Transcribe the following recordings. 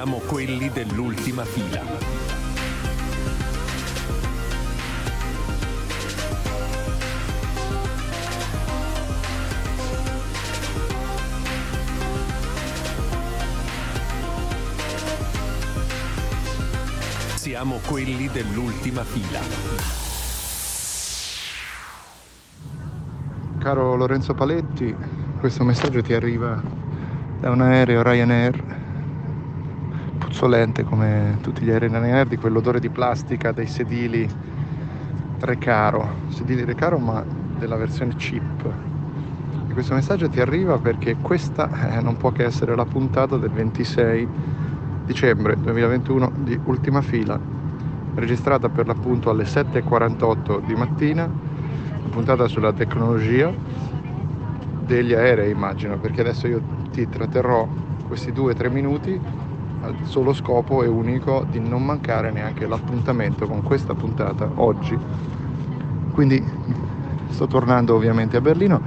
Siamo quelli dell'ultima fila. Siamo quelli dell'ultima fila. Caro Lorenzo Paletti, questo messaggio ti arriva da un aereo Ryanair puzzolente come tutti gli aerei Ryanair di quell'odore di plastica dei sedili Recaro, sedili Recaro ma della versione chip. E questo messaggio ti arriva perché questa eh, non può che essere la puntata del 26 dicembre 2021 di Ultima Fila, registrata per l'appunto alle 7.48 di mattina, puntata sulla tecnologia degli aerei immagino, perché adesso io ti tratterrò questi due o tre minuti al solo scopo e unico di non mancare neanche l'appuntamento con questa puntata oggi. Quindi sto tornando ovviamente a Berlino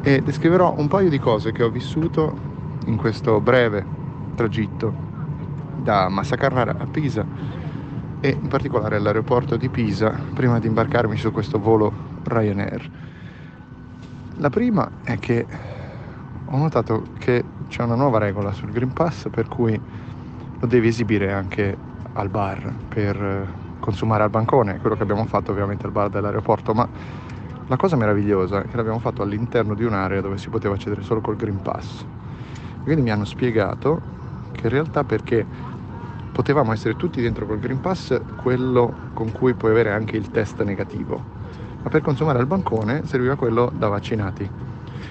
e descriverò un paio di cose che ho vissuto in questo breve tragitto da Massa Carrara a Pisa e in particolare all'aeroporto di Pisa prima di imbarcarmi su questo volo Ryanair. La prima è che ho notato che c'è una nuova regola sul Green Pass per cui lo devi esibire anche al bar per consumare al bancone, quello che abbiamo fatto ovviamente al bar dell'aeroporto, ma la cosa meravigliosa è che l'abbiamo fatto all'interno di un'area dove si poteva accedere solo col Green Pass. Quindi mi hanno spiegato che in realtà perché potevamo essere tutti dentro col Green Pass quello con cui puoi avere anche il test negativo, ma per consumare al bancone serviva quello da vaccinati.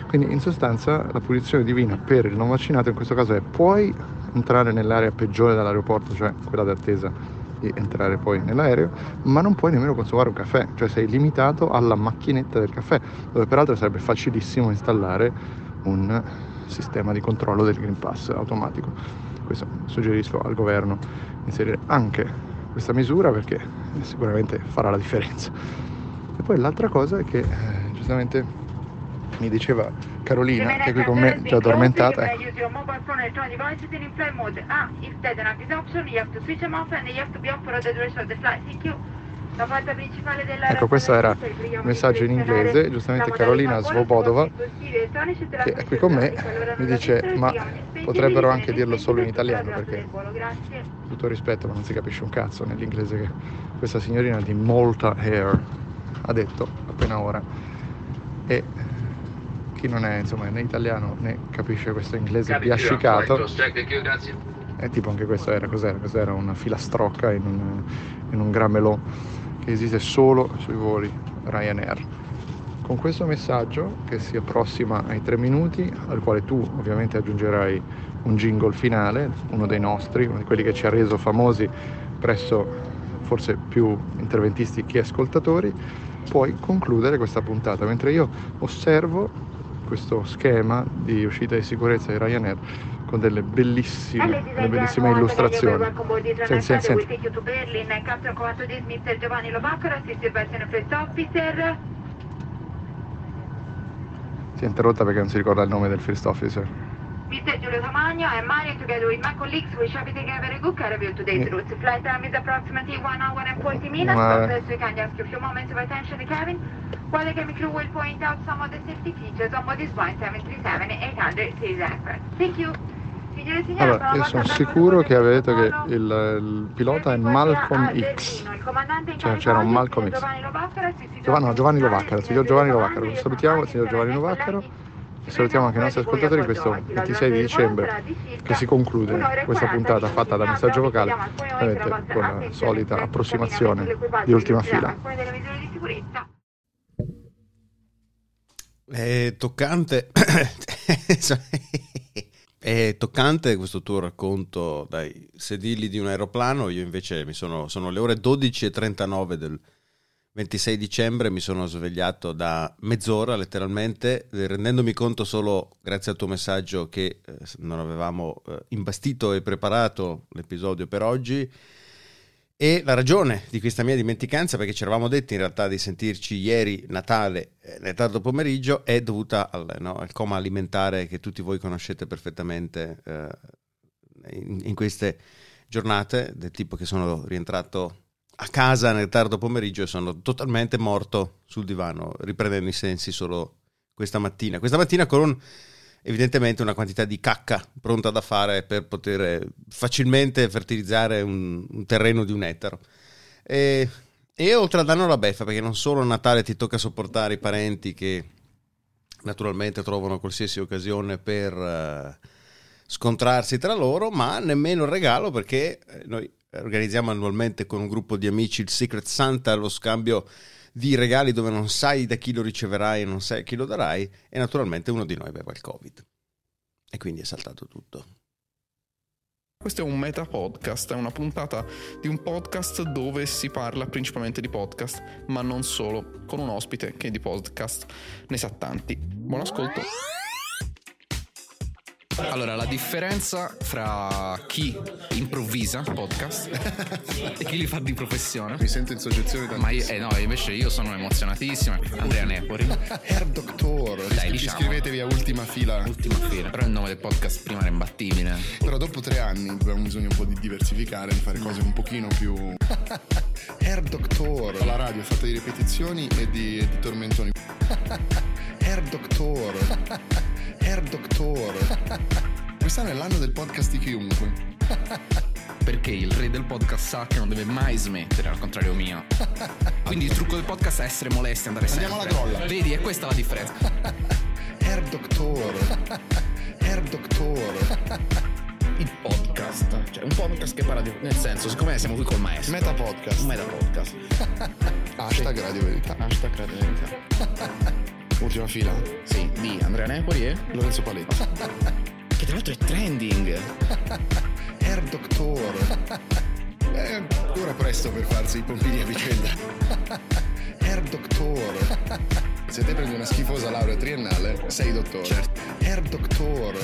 Quindi in sostanza la punizione divina per il non vaccinato in questo caso è puoi entrare nell'area peggiore dell'aeroporto, cioè quella d'attesa di entrare poi nell'aereo, ma non puoi nemmeno consumare un caffè, cioè sei limitato alla macchinetta del caffè, dove peraltro sarebbe facilissimo installare un sistema di controllo del Green Pass automatico. Questo suggerisco al governo inserire anche questa misura perché sicuramente farà la differenza. E poi l'altra cosa è che eh, giustamente mi diceva Carolina che è qui con me già addormentata ecco. Ecco, questo era il messaggio in inglese, giustamente Carolina Svobodova, che è qui con me, mi dice ma potrebbero anche dirlo solo in italiano perché, tutto rispetto, ma non si capisce un cazzo nell'inglese che questa signorina di Malta Hair ha detto appena ora. E chi non è insomma né italiano né capisce questo inglese biascicato è tipo anche questo era cos'era? Cos'era una filastrocca in un, in un gramelò che esiste solo sui voli Ryanair. Con questo messaggio che si approssima ai tre minuti, al quale tu ovviamente aggiungerai un jingle finale, uno dei nostri, uno di quelli che ci ha reso famosi presso forse più interventisti che ascoltatori, puoi concludere questa puntata mentre io osservo questo schema di uscita di sicurezza di Ryanair con delle bellissime, delle bellissime illustrazioni. Senti, senti, senti. Si è interrotta perché non si ricorda il nome del first officer. Mr. Giulio Tamagno and Mario together with my colleagues wish you taking a very good care of you today's yeah. route. Flight time is approximately 1 hour and 40 minutes. Ma... First we can ask you a few moments of attention in the cabin while the cabin crew will point out some of the safety features on Modis Boeing 737 800 series aircraft. Thank you. Allora, io sono sicuro che avete che il, il pilota è Malcolm X, cioè c'era un Malcolm X. Giovanni, no, Giovanni Lovaccaro, signor Giovanni Lovaccaro, salutiamo il signor Giovanni Lovaccaro e salutiamo anche i nostri ascoltatori questo 26 di dicembre che si conclude questa puntata fatta da messaggio vocale con la solita approssimazione di ultima fila. È toccante è toccante questo tuo racconto dai sedili di un aeroplano. Io invece mi sono, sono le ore 12.39 del 26 dicembre mi sono svegliato da mezz'ora letteralmente, rendendomi conto solo grazie al tuo messaggio che eh, non avevamo eh, imbastito e preparato l'episodio per oggi. E la ragione di questa mia dimenticanza, perché ci eravamo detti in realtà di sentirci ieri Natale eh, nel tardo pomeriggio, è dovuta al, no, al, coma alimentare che tutti voi conoscete perfettamente eh, in, in queste giornate, del tipo che sono rientrato a casa nel tardo pomeriggio e sono totalmente morto sul divano, riprendendo i sensi solo questa mattina. Questa mattina con evidentemente una quantità di cacca pronta da fare per poter facilmente fertilizzare un, un terreno di un ettaro. E, e oltre a danno la beffa, perché non solo a Natale ti tocca sopportare i parenti che naturalmente trovano qualsiasi occasione per uh, scontrarsi tra loro, ma nemmeno il regalo perché eh, noi organizziamo annualmente con un gruppo di amici il Secret Santa, lo scambio di regali dove non sai da chi lo riceverai e non sai a chi lo darai e naturalmente uno di noi aveva il Covid e quindi è saltato tutto. Questo è un meta podcast, è una puntata di un podcast dove si parla principalmente di podcast, ma non solo, con un ospite che di podcast ne sa tanti. Buon ascolto. Allora, la differenza fra chi improvvisa podcast e chi li fa di professione. Mi sento in soggezione da Ma io, eh no, invece io sono emozionatissimo. Andrea Nepori. Herr Doctor. Dai, diciamo. Iscrivetevi a ultima fila. Ultima fila. Però il nome del podcast prima era imbattibile. Però dopo tre anni abbiamo bisogno un po' di diversificare, di fare cose un pochino più. Herr Doctor. La radio è fatta di ripetizioni e di, e di tormentoni. Quest'anno è l'anno del podcast di chiunque. Perché il re del podcast sa che non deve mai smettere, al contrario mio. Quindi il trucco del podcast è essere molesti, andare sempre. Andiamo alla grolla. Vedi, è questa la differenza. Herr Doctor. Herr Doctor. Il podcast. Cioè, un podcast che parla di... Nel senso, siccome siamo qui col maestro. Meta podcast. Meta podcast. Hashtag Radio Verità. Hashtag Radio Verità. Ultima fila. Sì, di Andrea Nepoli e... Lorenzo Paletti. Che tra l'altro è trending. Herr Doctor. È ancora presto per farsi i pompini a vicenda. Herr Doctor. Se te prendi una schifosa laurea triennale, sei dottore. Certo. Herr Doctor.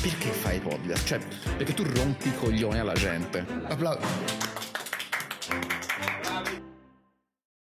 Perché fai podcast? Cioè, perché tu rompi i coglioni alla gente. Applauso.